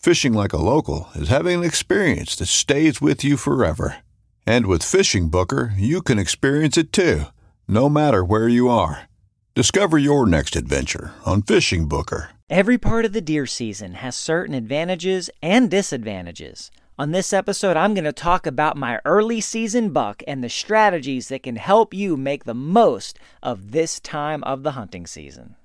Fishing like a local is having an experience that stays with you forever. And with FishingBooker, you can experience it too, no matter where you are. Discover your next adventure on FishingBooker. Every part of the deer season has certain advantages and disadvantages. On this episode, I'm going to talk about my early season buck and the strategies that can help you make the most of this time of the hunting season.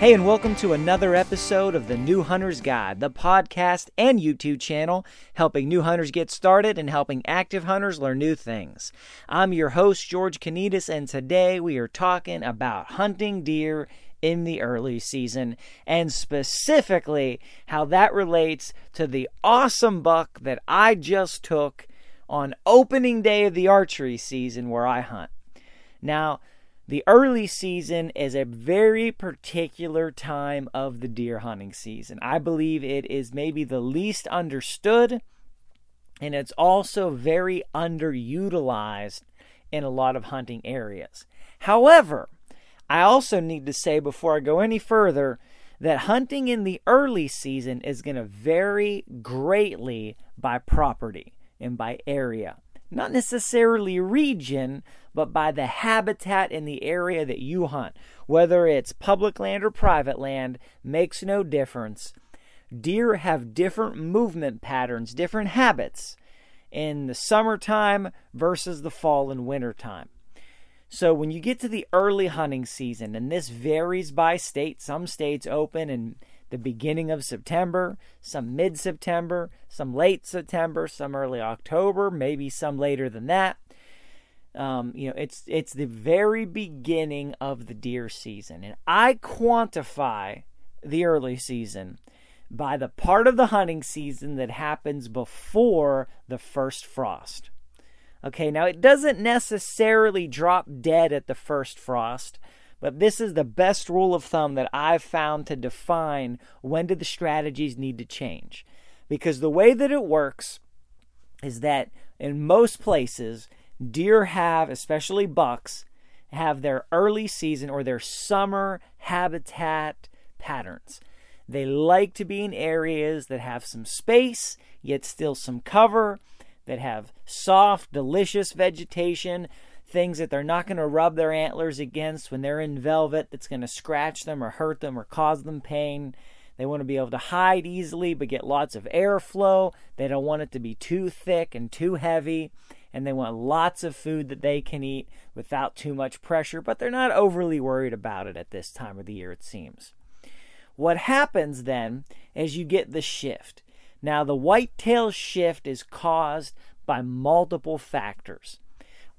Hey, and welcome to another episode of the New Hunter's Guide, the podcast and YouTube channel helping new hunters get started and helping active hunters learn new things. I'm your host, George Kanitas, and today we are talking about hunting deer in the early season and specifically how that relates to the awesome buck that I just took on opening day of the archery season where I hunt. Now, the early season is a very particular time of the deer hunting season. I believe it is maybe the least understood, and it's also very underutilized in a lot of hunting areas. However, I also need to say before I go any further that hunting in the early season is going to vary greatly by property and by area not necessarily region, but by the habitat in the area that you hunt. Whether it's public land or private land makes no difference. Deer have different movement patterns, different habits in the summertime versus the fall and winter time. So when you get to the early hunting season, and this varies by state, some states open and the beginning of September, some mid September, some late September, some early October, maybe some later than that. Um, you know, it's it's the very beginning of the deer season, and I quantify the early season by the part of the hunting season that happens before the first frost. Okay, now it doesn't necessarily drop dead at the first frost. But this is the best rule of thumb that I've found to define when do the strategies need to change. Because the way that it works is that in most places, deer have, especially bucks, have their early season or their summer habitat patterns. They like to be in areas that have some space, yet still some cover, that have soft, delicious vegetation, things that they're not going to rub their antlers against when they're in velvet that's going to scratch them or hurt them or cause them pain. They want to be able to hide easily but get lots of airflow. They don't want it to be too thick and too heavy. And they want lots of food that they can eat without too much pressure, but they're not overly worried about it at this time of the year, it seems. What happens then is you get the shift. Now, the whitetail shift is caused by multiple factors.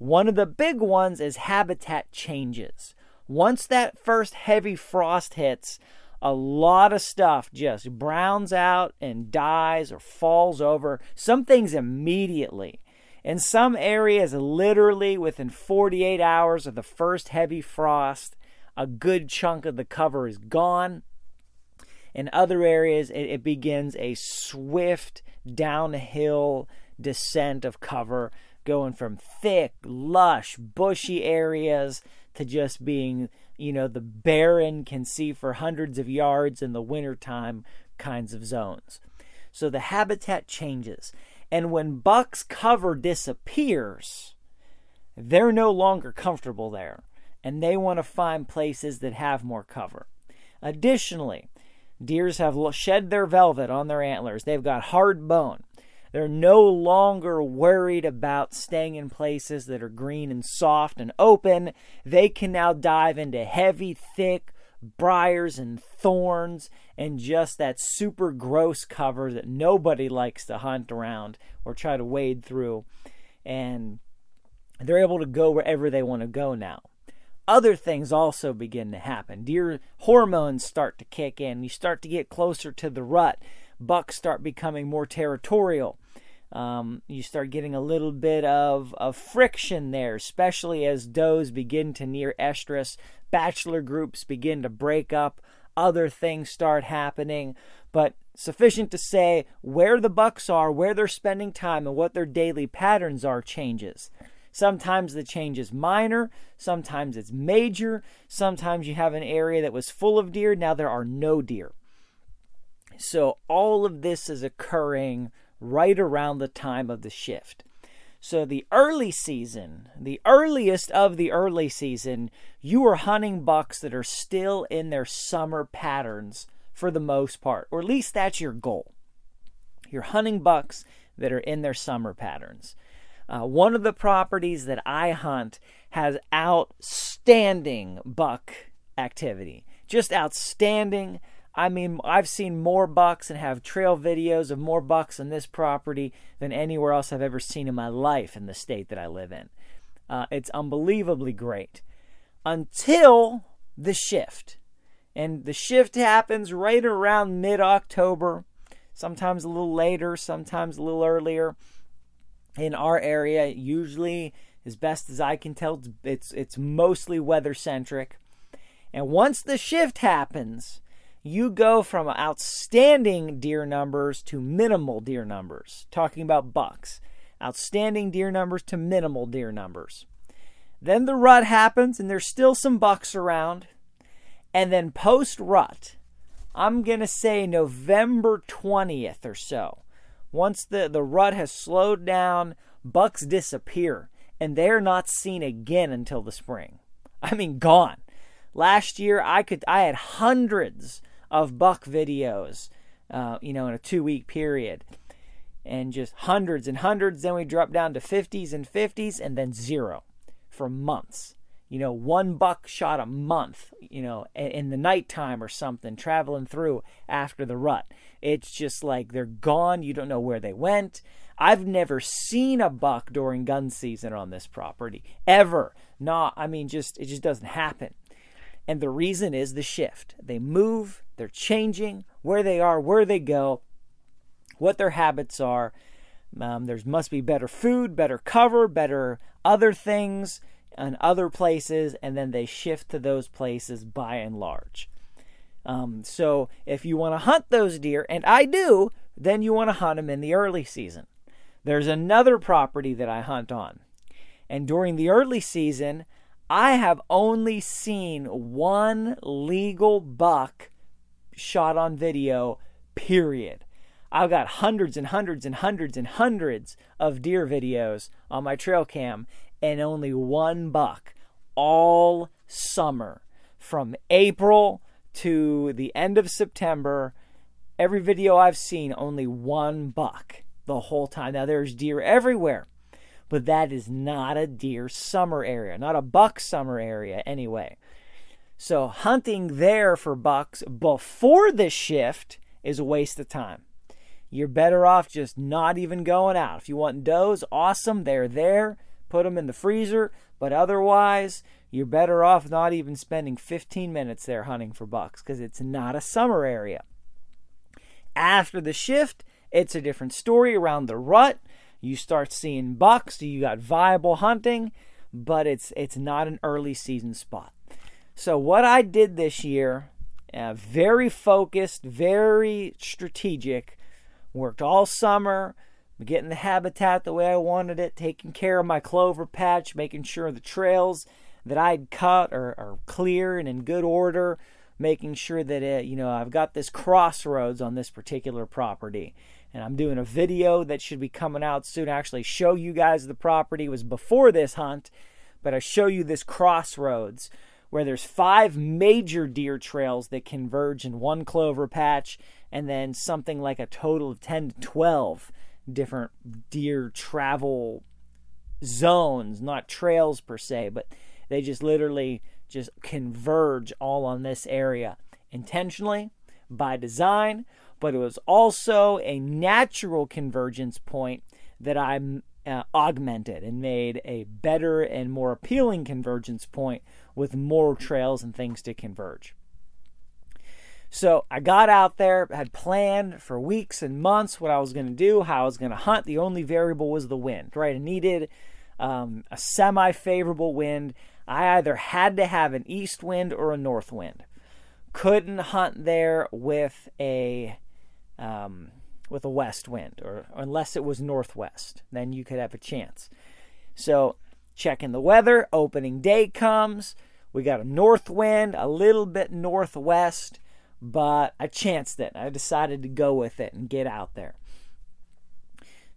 One of the big ones is habitat changes. Once that first heavy frost hits, a lot of stuff just browns out and dies or falls over. Some things immediately. In some areas, literally within 48 hours of the first heavy frost, a good chunk of the cover is gone. In other areas, it, it begins a swift downhill descent of cover, going from thick, lush, bushy areas to just being, you know, the barren can see for hundreds of yards in the wintertime kinds of zones. So the habitat changes. And when buck's cover disappears, they're no longer comfortable there and they want to find places that have more cover. Additionally, deers have shed their velvet on their antlers. They've got hard bone. They're no longer worried about staying in places that are green and soft and open. They can now dive into heavy, thick briars and thorns and just that super gross cover that nobody likes to hunt around or try to wade through. And they're able to go wherever they want to go now other things also begin to happen. Deer hormones start to kick in. You start to get closer to the rut. Bucks start becoming more territorial. Um, you start getting a little bit of, of friction there, especially as does begin to near estrus. Bachelor groups begin to break up. Other things start happening. But sufficient to say where the bucks are, where they're spending time, and what their daily patterns are changes. Sometimes the change is minor, sometimes it's major, sometimes you have an area that was full of deer, now there are no deer. So all of this is occurring right around the time of the shift. So the early season, the earliest of the early season, you are hunting bucks that are still in their summer patterns for the most part, or at least that's your goal. You're hunting bucks that are in their summer patterns. Uh, one of the properties that I hunt has outstanding buck activity. Just outstanding. I mean, I've seen more bucks and have trail videos of more bucks on this property than anywhere else I've ever seen in my life in the state that I live in. Uh, it's unbelievably great until the shift. And the shift happens right around mid October, sometimes a little later, sometimes a little earlier in our area usually as best as I can tell it's it's mostly weather centric. And once the shift happens, you go from outstanding deer numbers to minimal deer numbers. Talking about bucks. Outstanding deer numbers to minimal deer numbers. Then the rut happens and there's still some bucks around. And then post rut, I'm going to say November 20th or so once the, the rut has slowed down, bucks disappear and they're not seen again until the spring. I mean, gone. Last year, I could I had hundreds of buck videos, uh, you know, in a two week period, and just hundreds and hundreds. Then we dropped down to 50s and 50s, and then zero for months you know, one buck shot a month, you know, in the nighttime or something, traveling through after the rut. It's just like they're gone. You don't know where they went. I've never seen a buck during gun season on this property ever. Not, I mean, just it just doesn't happen. And the reason is the shift. They move, they're changing where they are, where they go, what their habits are. Um, there must be better food, better cover, better other things and other places, and then they shift to those places by and large. Um, so if you want to hunt those deer, and I do, then you want to hunt them in the early season. There's another property that I hunt on. And during the early season, I have only seen one legal buck shot on video, period. I've got hundreds and hundreds and hundreds and hundreds of deer videos on my trail cam, and only one buck all summer from April to the end of September. Every video I've seen, only one buck the whole time. Now, there's deer everywhere, but that is not a deer summer area, not a buck summer area anyway. So, hunting there for bucks before the shift is a waste of time. You're better off just not even going out. If you want does, awesome, they're there put them in the freezer, but otherwise, you're better off not even spending 15 minutes there hunting for bucks because it's not a summer area. After the shift, it's a different story around the rut. you start seeing bucks, you got viable hunting, but it's it's not an early season spot. So what I did this year, uh, very focused, very strategic, worked all summer, getting the habitat the way I wanted it, taking care of my clover patch, making sure the trails that I'd cut are, are clear and in good order, making sure that it, you know I've got this crossroads on this particular property. And I'm doing a video that should be coming out soon. Actually show you guys the property it was before this hunt, but I show you this crossroads where there's five major deer trails that converge in one clover patch and then something like a total of 10 to 12 different deer travel zones, not trails per se, but they just literally just converge all on this area intentionally by design, but it was also a natural convergence point that I uh, augmented and made a better and more appealing convergence point with more trails and things to converge. So I got out there, had planned for weeks and months what I was going to do, how I was going to hunt. The only variable was the wind, right? I needed um, a semi favorable wind. I either had to have an east wind or a north wind. Couldn't hunt there with a um, with a west wind, or unless it was northwest, then you could have a chance. So checking the weather. Opening day comes. We got a north wind, a little bit northwest but I chanced it. I decided to go with it and get out there.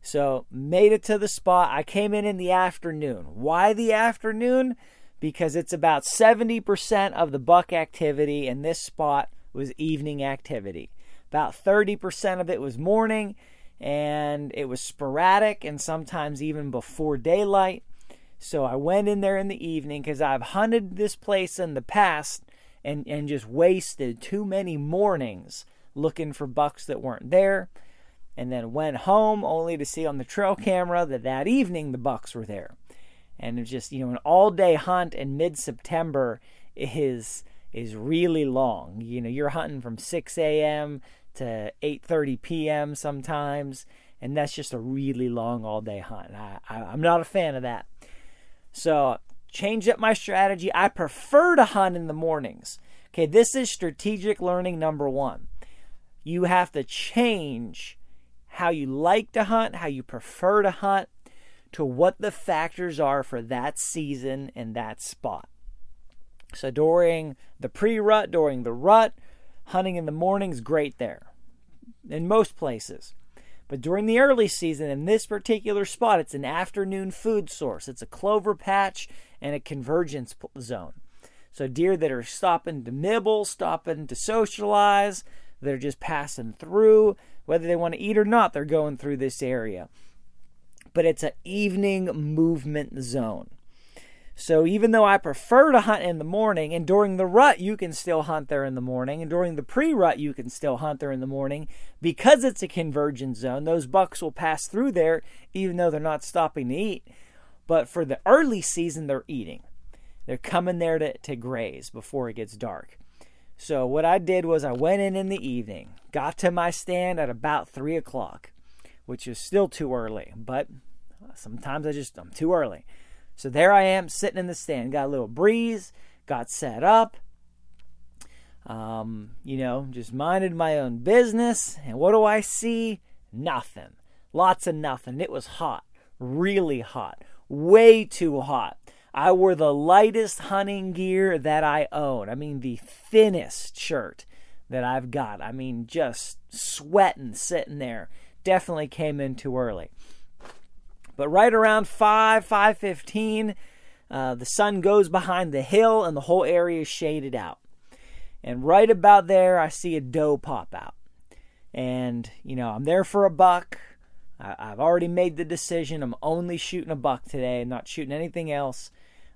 So, made it to the spot. I came in in the afternoon. Why the afternoon? Because it's about 70% of the buck activity, and this spot was evening activity. About 30% of it was morning, and it was sporadic and sometimes even before daylight. So I went in there in the evening because I've hunted this place in the past and, and just wasted too many mornings looking for bucks that weren't there. And then went home only to see on the trail camera that that evening the bucks were there. And it's just, you know, an all day hunt in mid September is is really long. You know, you're hunting from 6 a.m. to 8:30 p.m. sometimes, and that's just a really long all day hunt. I, I, I'm not a fan of that. So Change up my strategy. I prefer to hunt in the mornings. Okay, this is strategic learning number one. You have to change how you like to hunt, how you prefer to hunt, to what the factors are for that season and that spot. So during the pre rut, during the rut, hunting in the morning is great there in most places. But during the early season, in this particular spot, it's an afternoon food source. It's a clover patch and a convergence zone. So deer that are stopping to nibble, stopping to socialize, they're just passing through. Whether they want to eat or not, they're going through this area. But it's an evening movement zone. So even though I prefer to hunt in the morning, and during the rut you can still hunt there in the morning, and during the pre-rut you can still hunt there in the morning, because it's a convergence zone, those bucks will pass through there even though they're not stopping to eat. But for the early season, they're eating. They're coming there to, to graze before it gets dark. So what I did was I went in in the evening, got to my stand at about three o'clock, which is still too early, but sometimes I just I'm too early. So there I am sitting in the stand, got a little breeze, got set up. Um, you know, just minded my own business, and what do I see? Nothing. Lots of nothing. It was hot, really hot, way too hot. I wore the lightest hunting gear that I own. I mean, the thinnest shirt that I've got. I mean, just sweating sitting there. Definitely came in too early. But right around 5, 5.15, uh, the sun goes behind the hill and the whole area is shaded out. And right about there, I see a doe pop out. And, you know, I'm there for a buck. I, have already made the decision. I'm only shooting a buck today. I'm not shooting anything else.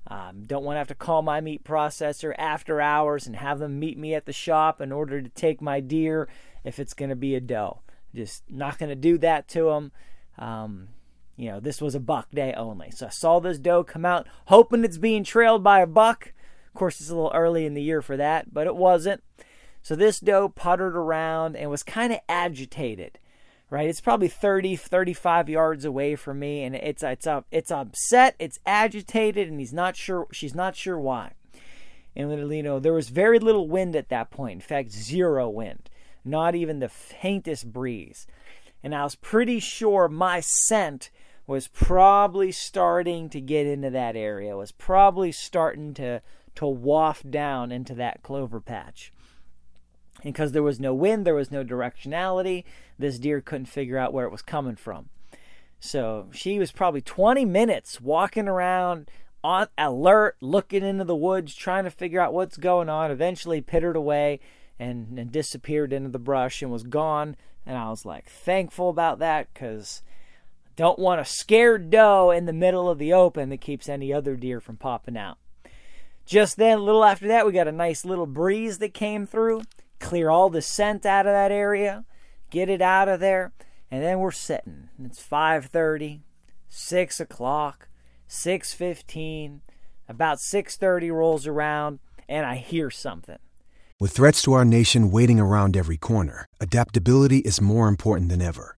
Um, don't want to have to call my meat processor after hours and have them meet me at the shop in order to take my deer if it's going to be a doe. Just not going to do that to them. Um, you know, this was a buck day only. So I saw this doe come out, hoping it's being trailed by a buck. Of course, it's a little early in the year for that, but it wasn't. So this doe puttered around and was kind of agitated right? It's probably 30, 35 yards away from me, and it's it's up, it's upset, it's agitated, and he's not sure. She's not sure why. And you know, there was very little wind at that point. In fact, zero wind, not even the faintest breeze. And I was pretty sure my scent was probably starting to get into that area, was probably starting to, to waft down into that clover patch. And because there was no wind, there was no directionality, this deer couldn't figure out where it was coming from. So she was probably 20 minutes walking around on alert, looking into the woods, trying to figure out what's going on. Eventually pittered away and, and disappeared into the brush and was gone. And I was like thankful about that because don't want a scared doe in the middle of the open that keeps any other deer from popping out. Just then, a little after that, we got a nice little breeze that came through, clear all the scent out of that area, get it out of there, and then we're sitting. It's 5:30, 6 o'clock, 6:15. About 6:30 rolls around, and I hear something. With threats to our nation waiting around every corner, adaptability is more important than ever.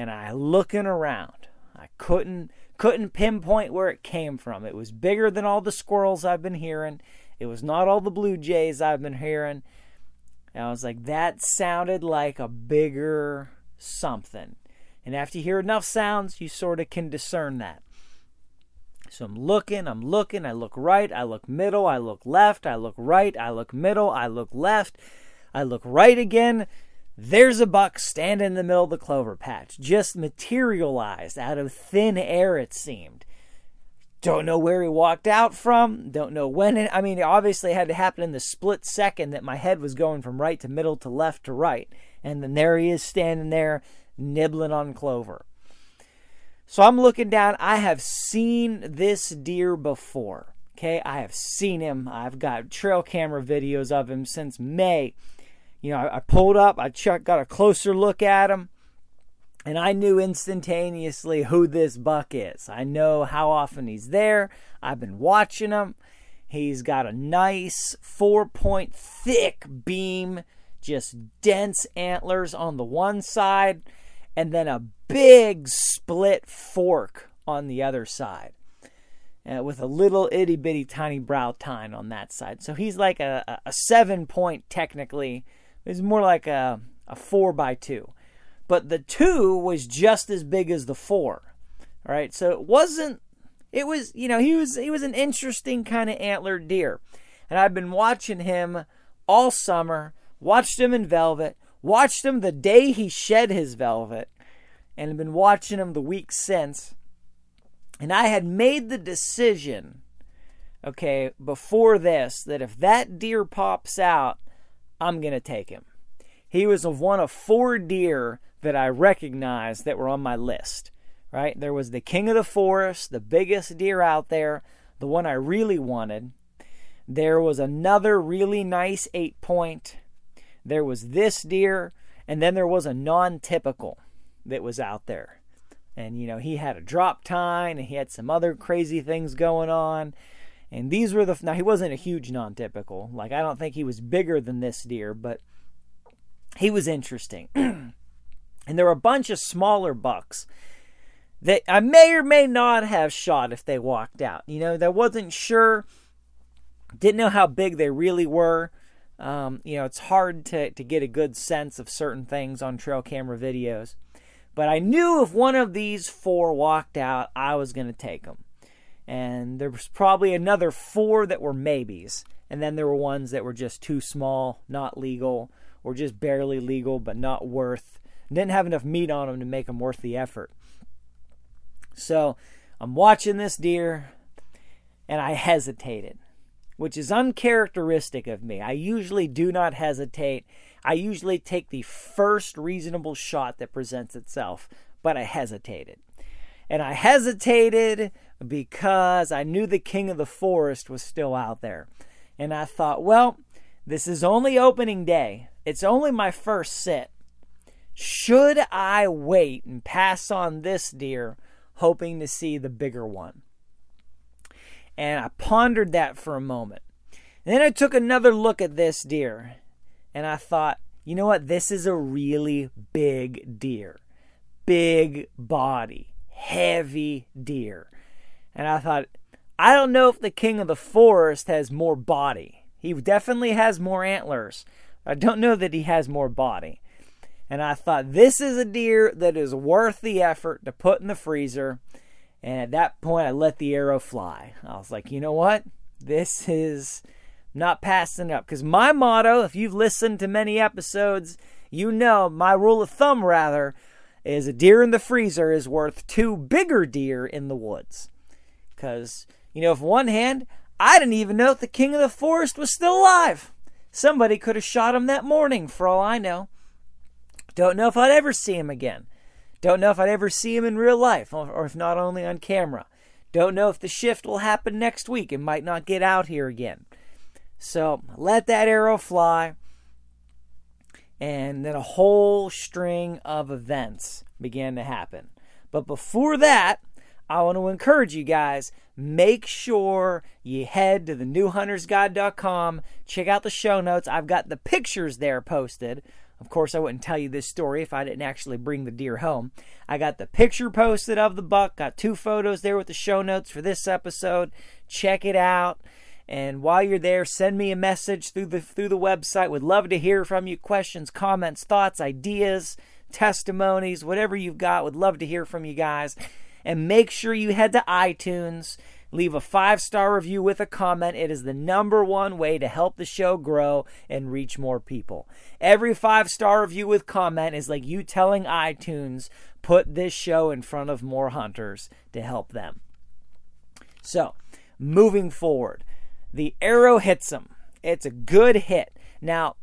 and I looking around. I couldn't couldn't pinpoint where it came from. It was bigger than all the squirrels I've been hearing. It was not all the blue jays I've been hearing. And I was like, that sounded like a bigger something. And after you hear enough sounds, you sort of can discern that. So I'm looking, I'm looking, I look right, I look middle, I look left, I look right, I look middle, I look left, I look right again. There's a buck standing in the middle of the clover patch, just materialized out of thin air, it seemed. Don't know where he walked out from. Don't know when. It, I mean, it obviously had to happen in the split second that my head was going from right to middle to left to right. And then there he is standing there nibbling on clover. So I'm looking down. I have seen this deer before. Okay, I have seen him. I've got trail camera videos of him since May you know, I, I pulled up, I checked, got a closer look at him, and I knew instantaneously who this buck is. I know how often he's there. I've been watching him. He's got a nice four point thick beam, just dense antlers on the one side, and then a big split fork on the other side. Uh, with a little itty bitty tiny brow tine on that side. So he's like a, a seven point technically it's more like a, a four by two. But the two was just as big as the four. Right. So it wasn't, it was, you know, he was, he was an interesting kind of antlered deer. And I've been watching him all summer, watched him in velvet, watched him the day he shed his velvet, and have been watching him the week since. And I had made the decision, okay, before this, that if that deer pops out, I'm going to take him. He was one of four deer that I recognized that were on my list, right? There was the king of the forest, the biggest deer out there, the one I really wanted. There was another really nice eight point. There was this deer, and then there was a non typical that was out there. And, you know, he had a drop tine and he had some other crazy things going on. And these were the now he wasn't a huge non-typical. Like I don't think he was bigger than this deer, but he was interesting. and there were a bunch of smaller bucks that I may or may not have shot if they walked out. You know, that wasn't sure. Didn't know how big they really were. Um, you know, it's hard to, to get a good sense of certain things on trail camera videos. But I knew if one of these four walked out, I was going to take them. And there was probably another four that were maybes. And then there were ones that were just too small, not legal, or just barely legal, but not worth, didn't have enough meat on them to make them worth the effort. So I'm watching this deer and I hesitated, which is uncharacteristic of me. I usually do not hesitate. I usually take the first reasonable shot that presents itself, but I hesitated. And I hesitated because I knew the king of the forest was still out there. And I thought, well, this is only opening day. It's only my first sit. Should I wait and pass on this deer, hoping to see the bigger one? And I pondered that for a moment. And then I took another look at this deer and I thought, you know what? This is a really big deer. Big body, heavy deer. And I thought, I don't know if the king of the forest has more body. He definitely has more antlers. I don't know that he has more body. And I thought, this is a deer that is worth the effort to put in the freezer. And at that point, I let the arrow fly. I was like, you know what? This is not passing up. Because my motto, if you've listened to many episodes, you know my rule of thumb, rather, is a deer in the freezer is worth two bigger deer in the woods. Because, you know, if one hand, I didn't even know if the king of the forest was still alive. Somebody could have shot him that morning, for all I know. Don't know if I'd ever see him again. Don't know if I'd ever see him in real life, or if not only on camera. Don't know if the shift will happen next week and might not get out here again. So let that arrow fly. And then a whole string of events began to happen. But before that, I want to encourage you guys make sure you head to the newhuntersguide.com, check out the show notes. I've got the pictures there posted of course, I wouldn't tell you this story if I didn't actually bring the deer home. I got the picture posted of the buck, got two photos there with the show notes for this episode. Check it out. And while you're there, send me a message through the through the website. Would love to hear from you. Questions, comments, thoughts, ideas, testimonies, whatever you've got. Would love to hear from you guys. And make sure you head to iTunes Leave a five star review with a comment. It is the number one way to help the show grow and reach more people. Every five star review with comment is like you telling iTunes, put this show in front of more hunters to help them. So, moving forward, the arrow hits him. It's a good hit. Now,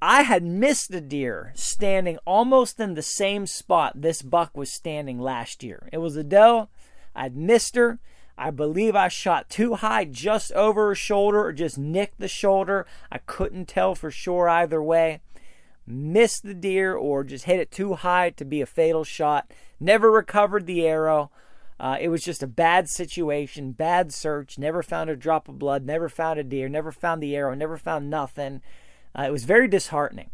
I had missed a deer standing almost in the same spot this buck was standing last year. It was a doe. I'd missed her. I believe I shot too high just over her shoulder or just nicked the shoulder. I couldn't tell for sure either way. Missed the deer or just hit it too high to be a fatal shot. Never recovered the arrow. Uh, it was just a bad situation, bad search. Never found a drop of blood. Never found a deer. Never found the arrow. Never found nothing. Uh, it was very disheartening,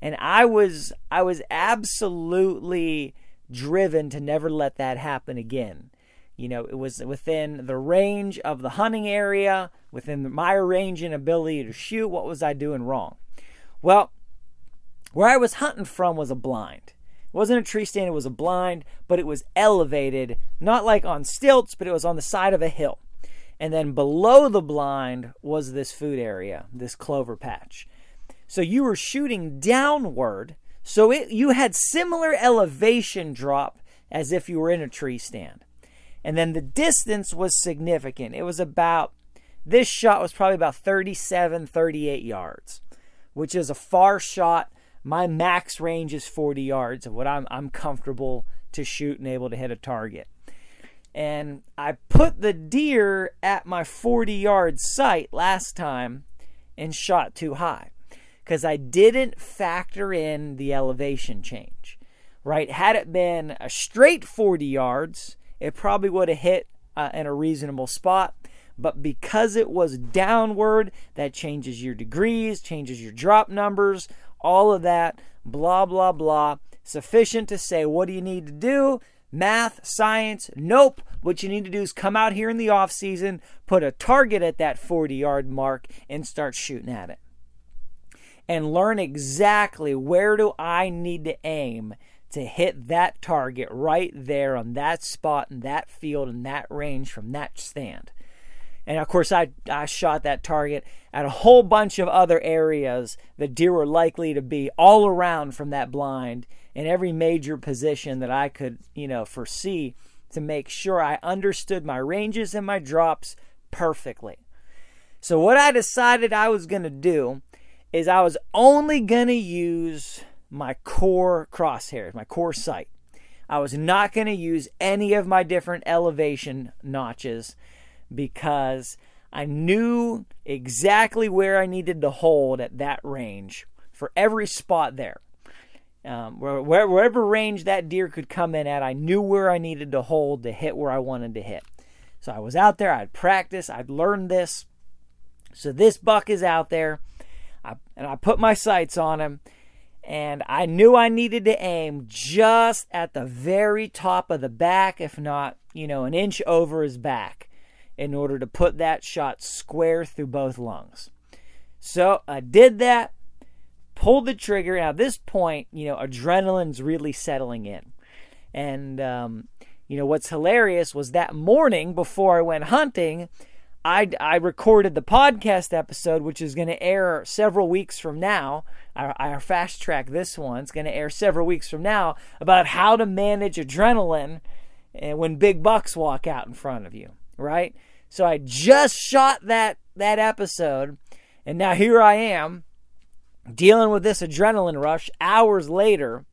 and I was I was absolutely driven to never let that happen again. You know, it was within the range of the hunting area, within my range and ability to shoot. What was I doing wrong? Well, where I was hunting from was a blind. It wasn't a tree stand, it was a blind, but it was elevated, not like on stilts, but it was on the side of a hill. And then below the blind was this food area, this clover patch. So you were shooting downward, so it, you had similar elevation drop as if you were in a tree stand. And then the distance was significant. It was about, this shot was probably about 37, 38 yards, which is a far shot. My max range is 40 yards of what I'm, I'm comfortable to shoot and able to hit a target. And I put the deer at my 40 yard sight last time and shot too high because I didn't factor in the elevation change. Right? Had it been a straight 40 yards, it probably would have hit uh, in a reasonable spot. But because it was downward, that changes your degrees, changes your drop numbers, all of that, blah, blah, blah. Sufficient to say, what do you need to do? Math, science, nope. What you need to do is come out here in the off season, put a target at that 40 yard mark, and start shooting at it. And learn exactly where do I need to aim to hit that target right there on that spot in that field in that range from that stand. And of course, I, I shot that target at a whole bunch of other areas that deer were likely to be all around from that blind in every major position that I could, you know, foresee to make sure I understood my ranges and my drops perfectly. So, what I decided I was going to do is I was only going to use my core crosshairs, my core sight. I was not going to use any of my different elevation notches because I knew exactly where I needed to hold at that range for every spot there. Um, wherever range that deer could come in at, I knew where I needed to hold to hit where I wanted to hit. So I was out there, I'd practice, I'd learned this. So this buck is out there, I, and I put my sights on him, and I knew I needed to aim just at the very top of the back, if not, you know, an inch over his back in order to put that shot square through both lungs. So I did that, pulled the trigger. Now, at this point, you know, adrenaline's really settling in. And, um, you know, what's hilarious was that morning before I went hunting, I, I recorded the podcast episode, which is going to air several weeks from now. I, I fast track this one. It's going to air several weeks from now about how to manage adrenaline eh, when big bucks walk out in front of you right? So I just shot that that episode, and now here I am dealing with this adrenaline rush hours later.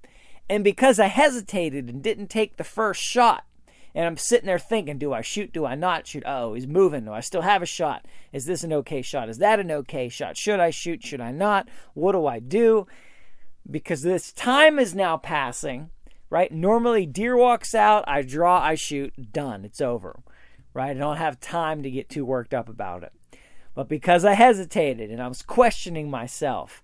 And because I hesitated and didn't take the first shot, and I'm sitting there thinking, do I shoot? Do I not shoot? Oh, he's moving. Do I still have a shot? Is this an okay shot? Is that an okay shot? Should I shoot? Should I not? What do I do? Because this time is now passing, right? Normally, deer walks out, I draw, I shoot, done. It's over right? I don't have time to get too worked up about it. But because I hesitated and I was questioning myself,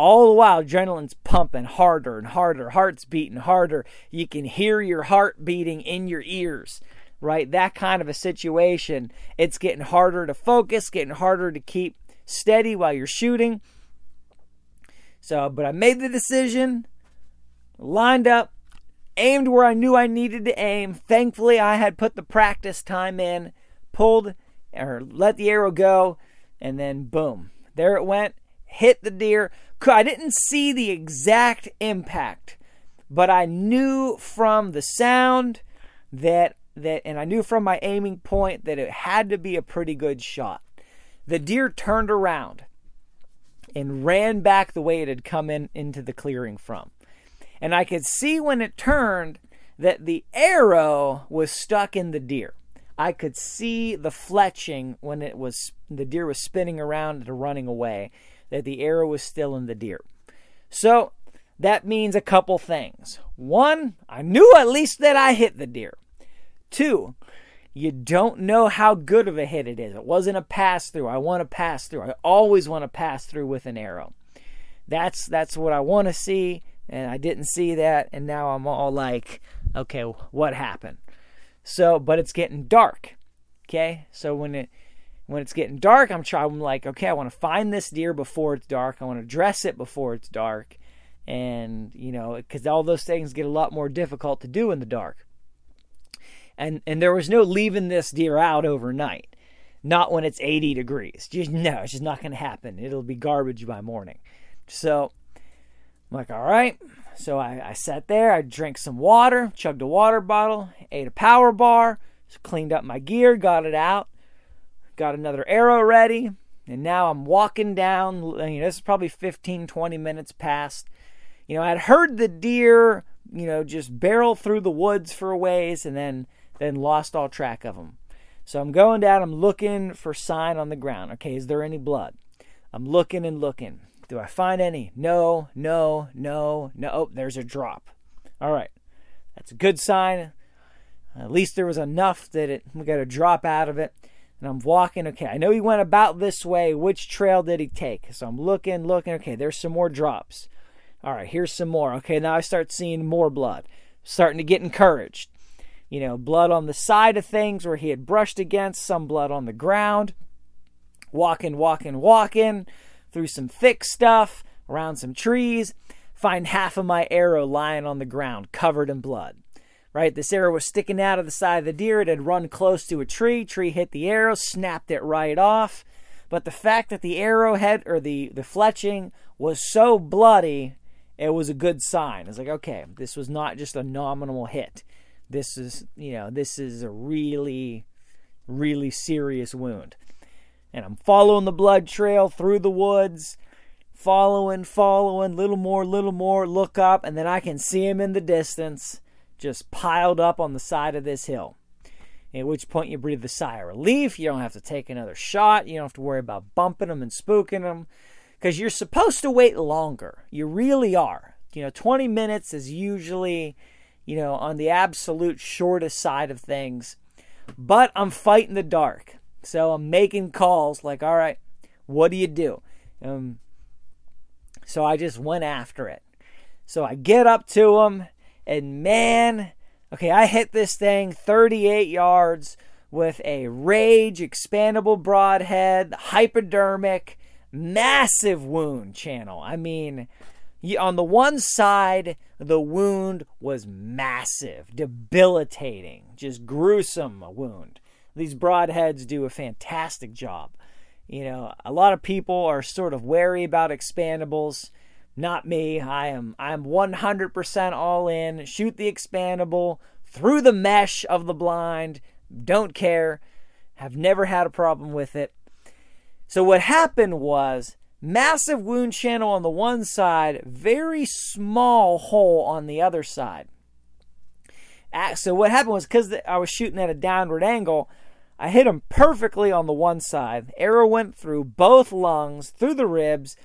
all the while adrenaline's pumping harder and harder, heart's beating harder. You can hear your heart beating in your ears, right? That kind of a situation. It's getting harder to focus, getting harder to keep steady while you're shooting. So, but I made the decision, lined up, aimed where I knew I needed to aim. Thankfully, I had put the practice time in, pulled or let the arrow go, and then boom, there it went, hit the deer. I didn't see the exact impact, but I knew from the sound that that and I knew from my aiming point that it had to be a pretty good shot. The deer turned around and ran back the way it had come in into the clearing from. And I could see when it turned that the arrow was stuck in the deer. I could see the fletching when it was the deer was spinning around and running away, that the arrow was still in the deer. So that means a couple things. One, I knew at least that I hit the deer. Two, you don't know how good of a hit it is. It wasn't a pass through. I want to pass through. I always want to pass through with an arrow. That's that's what I want to see and I didn't see that, and now I'm all like, okay, what happened? So, but it's getting dark. Okay, so when it when it's getting dark, I'm trying. I'm like, okay, I want to find this deer before it's dark. I want to dress it before it's dark, and you know, because all those things get a lot more difficult to do in the dark. And and there was no leaving this deer out overnight. Not when it's 80 degrees. Just no, it's just not going to happen. It'll be garbage by morning. So I'm like, all right. So I, I sat there, I drank some water, chugged a water bottle, ate a power bar, cleaned up my gear, got it out, got another arrow ready, and now I'm walking down. You know, this is probably 15, 20 minutes past. You know, I'd heard the deer, you know, just barrel through the woods for a ways and then then lost all track of them. So I'm going down, I'm looking for sign on the ground. Okay, is there any blood? I'm looking and looking. Do I find any? No, no, no, no. Oh, there's a drop. All right. That's a good sign. At least there was enough that it we got a drop out of it. And I'm walking. Okay, I know he went about this way. Which trail did he take? So I'm looking, looking. Okay, there's some more drops. All right, here's some more. Okay, now I start seeing more blood. Starting to get encouraged. You know, blood on the side of things where he had brushed against, some blood on the ground. Walking, walking, walking through some thick stuff, around some trees. find half of my arrow lying on the ground, covered in blood. Right, this arrow was sticking out of the side of the deer. It had run close to a tree. Tree hit the arrow, snapped it right off. But the fact that the arrowhead or the the fletching was so bloody, it was a good sign. It's like, okay, this was not just a nominal hit. This is, you know, this is a really, really serious wound. And I'm following the blood trail through the woods following, following, little more, little more, look up, and then I can see him in the distance, just piled up on the side of this hill. At which point you breathe a sigh of relief. You don't have to take another shot. You don't have to worry about bumping them and spooking them because you're supposed to wait longer. You really are. You know, 20 minutes is usually, you know, on the absolute shortest side of things. But I'm fighting the dark. So I'm making calls like, all right, what do you do? Um, so I just went after it. So I get up to him, and man, okay, I hit this thing 38 yards with a Rage expandable broadhead, hypodermic, massive wound channel. I mean, on the one side, the wound was massive, debilitating, just gruesome wound. These broadheads do a fantastic job. You know, a lot of people are sort of wary about expandables. Not me. I am I'm 100% all in. Shoot the expandable through the mesh of the blind. Don't care. Have never had a problem with it. So what happened was massive wound channel on the one side, very small hole on the other side. So what happened was because I was shooting at a downward angle, I hit him perfectly on the one side. Arrow went through both lungs, through the ribs,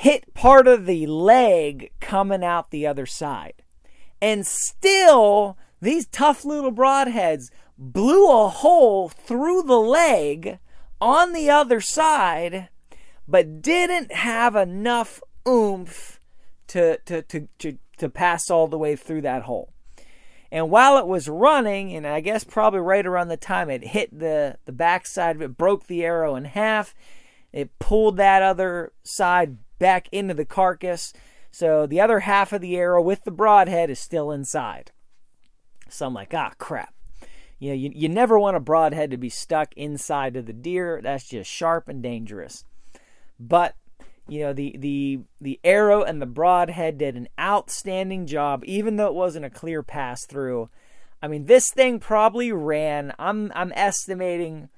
hit part of the leg coming out the other side. And still, these tough little broadheads blew a hole through the leg on the other side, but didn't have enough oomph to, to, to, to, to pass all the way through that hole. And while it was running, and I guess probably right around the time it hit the, the backside of it, broke the arrow in half, it pulled that other side back into the carcass. So the other half of the arrow with the broadhead is still inside. So I'm like, ah, crap. You know, you, you never want a broadhead to be stuck inside of the deer. That's just sharp and dangerous. But you know the the the arrow and the broadhead did an outstanding job even though it wasn't a clear pass through i mean this thing probably ran i'm i'm estimating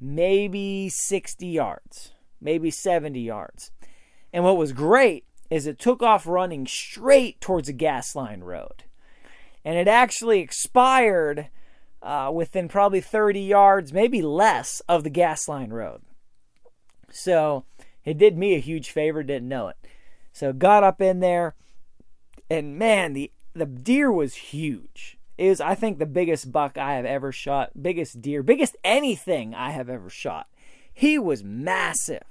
maybe 60 yards maybe 70 yards and what was great is it took off running straight towards a gas line road and it actually expired uh, within probably 30 yards maybe less of the gas line road so it did me a huge favor, didn't know it. So got up in there, and man, the the deer was huge. It was, I think, the biggest buck I have ever shot, biggest deer, biggest anything I have ever shot. He was massive.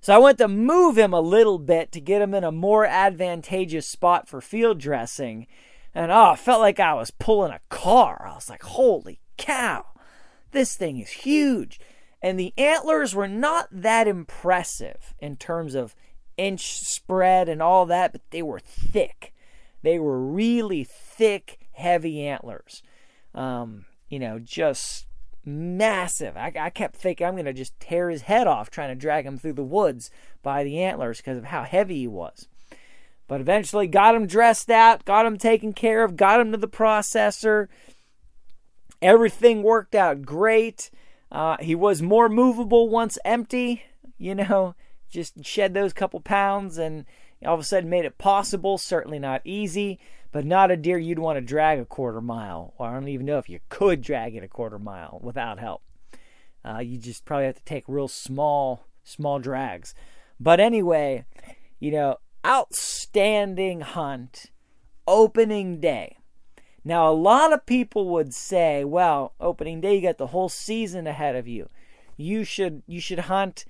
So I went to move him a little bit to get him in a more advantageous spot for field dressing. And oh, I felt like I was pulling a car. I was like, holy cow, this thing is huge. And the antlers were not that impressive in terms of inch spread and all that, but they were thick. They were really thick, heavy antlers. Um, you know, just massive. I, I kept thinking I'm going to just tear his head off trying to drag him through the woods by the antlers because of how heavy he was. But eventually got him dressed out, got him taken care of, got him to the processor. Everything worked out great. Uh, he was more movable once empty, you know, just shed those couple pounds and all of a sudden made it possible. Certainly not easy, but not a deer you'd want to drag a quarter mile. Or I don't even know if you could drag it a quarter mile without help. Uh, you just probably have to take real small, small drags. But anyway, you know, outstanding hunt, opening day. Now, a lot of people would say, well, opening day, you got the whole season ahead of you. You should you should hunt,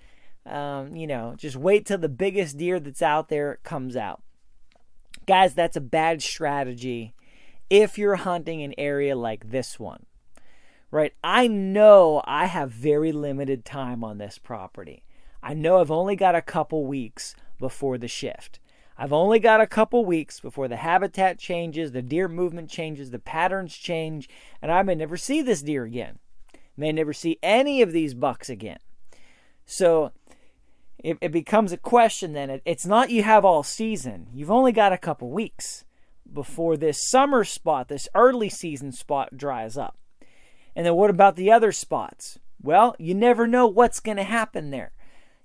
um, you know, just wait till the biggest deer that's out there comes out. Guys, that's a bad strategy if you're hunting an area like this one. Right? I know I have very limited time on this property. I know I've only got a couple weeks before the shift. I've only got a couple weeks before the habitat changes, the deer movement changes, the patterns change, and I may never see this deer again. May never see any of these bucks again. So it, it becomes a question then. It, it's not you have all season, you've only got a couple weeks before this summer spot, this early season spot dries up. And then what about the other spots? Well, you never know what's going to happen there.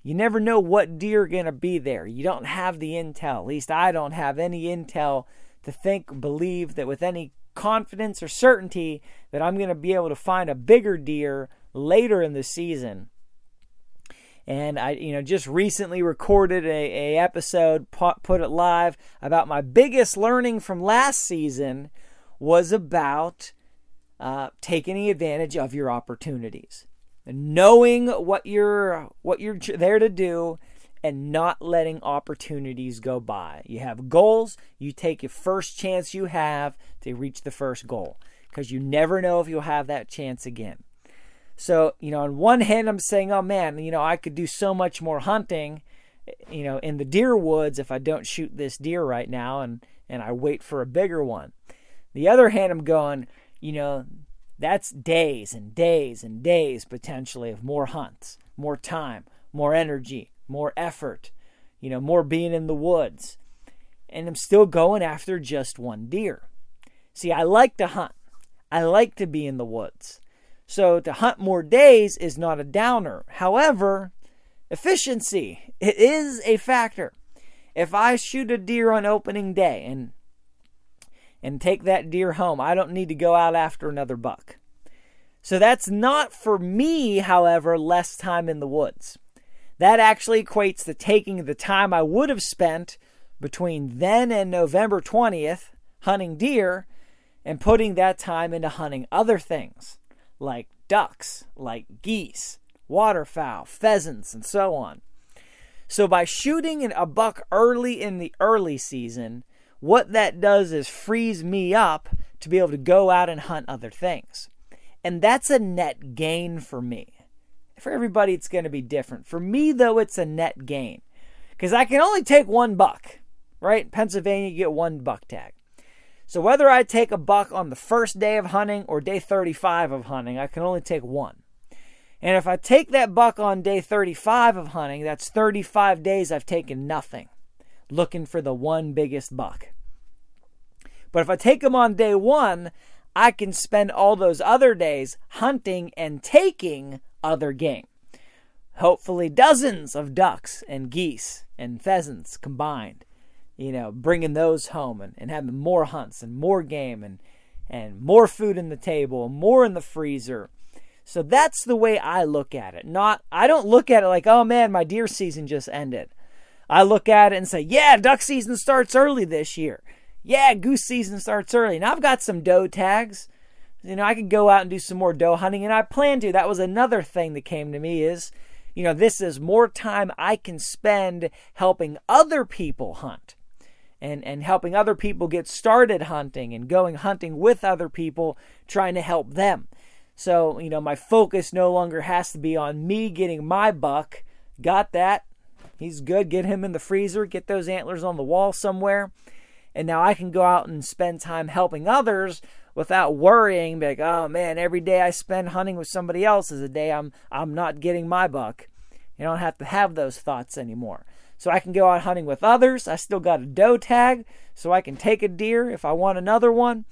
You never know what deer are going to be there. You don't have the intel. At least I don't have any intel to think, believe that with any confidence or certainty that I'm going to be able to find a bigger deer later in the season. And I, you know, just recently recorded a, a episode, put it live about my biggest learning from last season was about uh, taking advantage of your opportunities knowing what you're what you're there to do and not letting opportunities go by. You have goals, you take your first chance you have to reach the first goal because you never know if you'll have that chance again. So, you know, on one hand, I'm saying, oh man, you know, I could do so much more hunting, you know, in the deer woods if I don't shoot this deer right now and, and I wait for a bigger one. The other hand, I'm going, you know, that's days and days and days potentially of more hunts, more time, more energy, more effort, you know, more being in the woods. And I'm still going after just one deer. See, I like to hunt. I like to be in the woods. So to hunt more days is not a downer. However, efficiency it is a factor. If I shoot a deer on opening day and and take that deer home. I don't need to go out after another buck. So that's not for me, however, less time in the woods. That actually equates to taking the time I would have spent between then and November 20th hunting deer and putting that time into hunting other things like ducks, like geese, waterfowl, pheasants, and so on. So by shooting a buck early in the early season, what that does is frees me up to be able to go out and hunt other things. And that's a net gain for me. For everybody, it's going to be different. For me, though, it's a net gain because I can only take one buck, right? Pennsylvania, you get one buck tag. So whether I take a buck on the first day of hunting or day 35 of hunting, I can only take one. And if I take that buck on day 35 of hunting, that's 35 days I've taken nothing looking for the one biggest buck. But if I take them on day one, I can spend all those other days hunting and taking other game. Hopefully, dozens of ducks and geese and pheasants combined. You know, bringing those home and, and having more hunts and more game and, and more food in the table, and more in the freezer. So that's the way I look at it. Not I don't look at it like, oh man, my deer season just ended. I look at it and say, yeah, duck season starts early this year. Yeah, goose season starts early. Now I've got some doe tags. You know, I could go out and do some more doe hunting, and I plan to. That was another thing that came to me is, you know, this is more time I can spend helping other people hunt and, and helping other people get started hunting and going hunting with other people, trying to help them. So, you know, my focus no longer has to be on me getting my buck. Got that. He's good. Get him in the freezer. Get those antlers on the wall somewhere. And now I can go out and spend time helping others without worrying like, oh man, every day I spend hunting with somebody else is a day I'm I'm not getting my buck. You don't have to have those thoughts anymore. So I can go out hunting with others. I still got a doe tag, so I can take a deer if I want another one.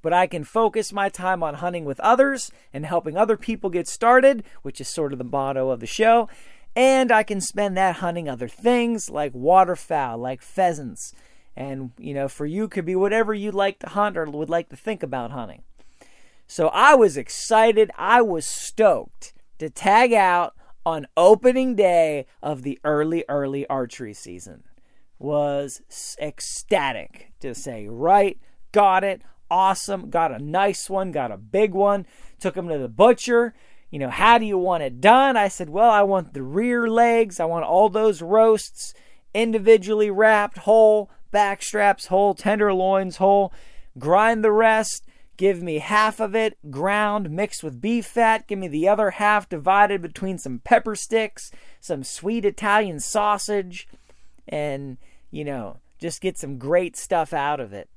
But I can focus my time on hunting with others and helping other people get started, which is sort of the motto of the show. And I can spend that hunting other things like waterfowl, like pheasants. And, you know, for you could be whatever you like to hunt or would like to think about hunting. So I was excited. I was stoked to tag out on opening day of the early, early archery season. Was ecstatic to say, right, got it, awesome, got a nice one, got a big one, took him to the butcher you know, how do you want it done? I said, well, I want the rear legs. I want all those roasts individually wrapped, whole, back straps whole, tenderloins whole. Grind the rest. Give me half of it ground mixed with beef fat. Give me the other half divided between some pepper sticks, some sweet Italian sausage, and you know, just get some great stuff out of it.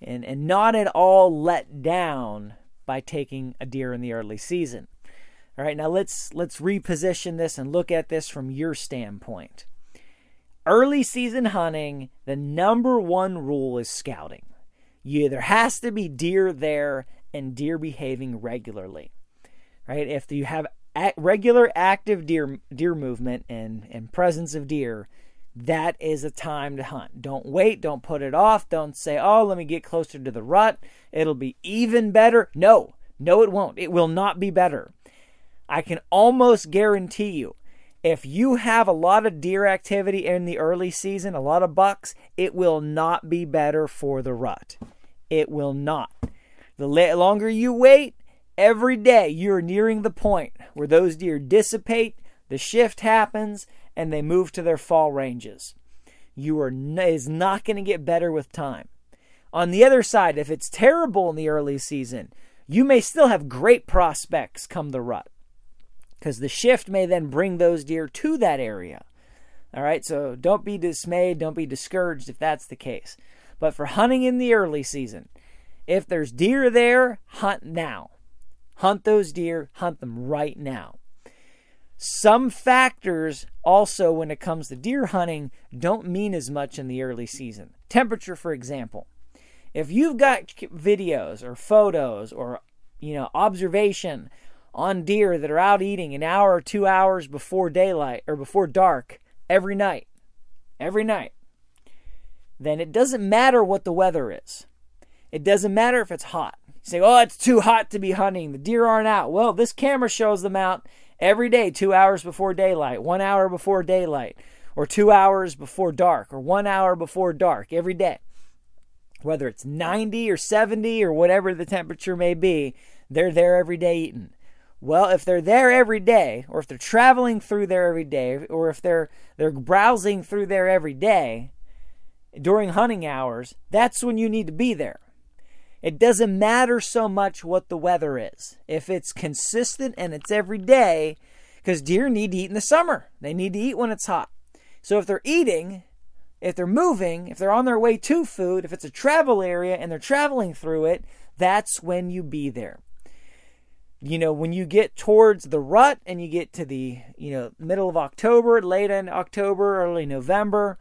And and not at all let down by taking a deer in the early season. All right, now let's let's reposition this and look at this from your standpoint. Early season hunting, the number one rule is scouting. You, there has to be deer there and deer behaving regularly. Right? If you have regular active deer deer movement and, and presence of deer, that is a time to hunt. Don't wait, don't put it off, don't say, "Oh, let me get closer to the rut. It'll be even better." No. No it won't. It will not be better. I can almost guarantee you if you have a lot of deer activity in the early season, a lot of bucks, it will not be better for the rut. It will not. The longer you wait, every day you're nearing the point where those deer dissipate, the shift happens, and they move to their fall ranges. You are is not going to get better with time. On the other side, if it's terrible in the early season, you may still have great prospects come the rut because the shift may then bring those deer to that area. All right, so don't be dismayed, don't be discouraged if that's the case. But for hunting in the early season, if there's deer there, hunt now. Hunt those deer, hunt them right now. Some factors also, when it comes to deer hunting, don't mean as much in the early season. Temperature, for example. If you've got videos or photos or you know observation on deer that are out eating an hour or two hours before daylight or before dark every night, every night, then it doesn't matter what the weather is. It doesn't matter if it's hot. You say, oh, it's too hot to be hunting. The deer aren't out. Well, this camera shows them out every day, two hours before daylight, one hour before daylight, or two hours before dark, or one hour before dark every day. Whether it's 90 or 70 or whatever the temperature may be, they're there every day eating. Well, if they're there every day, or if they're traveling through there every day, or if they're they're browsing through there every day during hunting hours, that's when you need to be there. It doesn't matter so much what the weather is. If it's consistent and it's every day, because deer need to eat in the summer. They need to eat when it's hot. So if they're eating, if they're moving, if they're on their way to food, if it's a travel area and they're traveling through it, that's when you be there. You know, when you get towards the rut and you get to the, you know, middle of October, late in October, early November,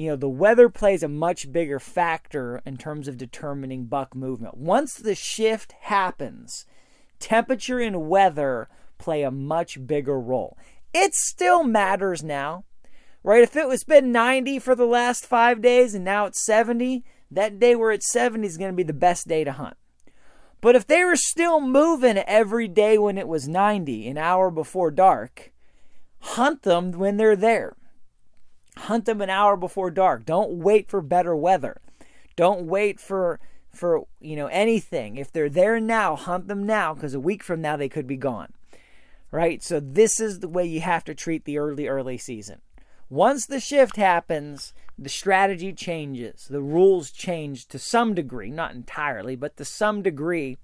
you know, the weather plays a much bigger factor in terms of determining buck movement. Once the shift happens, temperature and weather play a much bigger role. It still matters now, right? If it was been 90 for the last five days and now it's 70, that day where it's 70 is going to be the best day to hunt. But if they were still moving every day when it was 90, an hour before dark, hunt them when they're there. Hunt them an hour before dark. Don't wait for better weather. Don't wait for for you know anything. If they're there now, hunt them now because a week from now they could be gone. Right? So this is the way you have to treat the early early season. Once the shift happens, the strategy changes. The rules change to some degree, not entirely, but to some degree.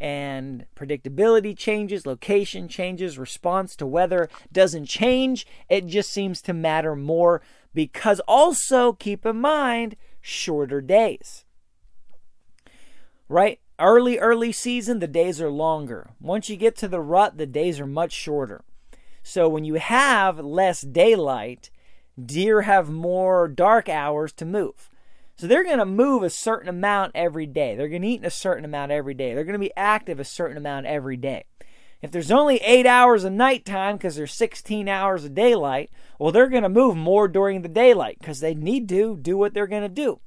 And predictability changes, location changes, response to weather doesn't change. It just seems to matter more because also keep in mind shorter days. Right? Early, early season, the days are longer. Once you get to the rut, the days are much shorter. So when you have less daylight, deer have more dark hours to move. So they're going to move a certain amount every day. They're going to eat a certain amount every day. They're going to be active a certain amount every day. If there's only eight hours of nighttime because there's 16 hours of daylight, well, they're going to move more during the daylight because they need to do what they're going to do.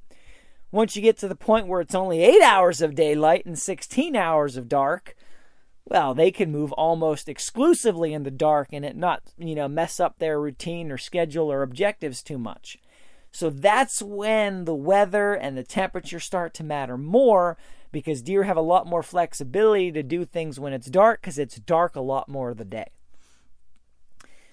Once you get to the point where it's only eight hours of daylight and 16 hours of dark, well, they can move almost exclusively in the dark and it not, you know, mess up their routine or schedule or objectives too much. So that's when the weather and the temperature start to matter more because deer have a lot more flexibility to do things when it's dark because it's dark a lot more of the day.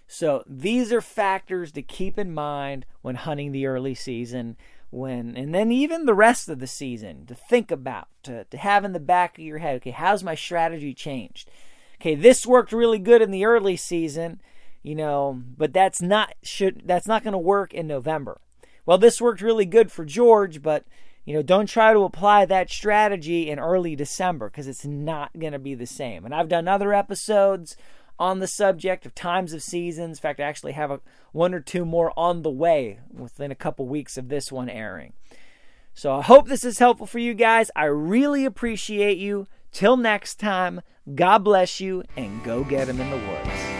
So these are factors to keep in mind when hunting the early season when and then even the rest of the season to think about to, to have in the back of your head okay how's my strategy changed okay this worked really good in the early season you know, but that's not should that's not going to work in November. Well, this worked really good for George, but you know, don't try to apply that strategy in early December because it's not going to be the same. And I've done other episodes on the subject of times of seasons. In fact, I actually have a, one or two more on the way within a couple weeks of this one airing. So I hope this is helpful for you guys. I really appreciate you. Till next time, God bless you and go get them in the woods.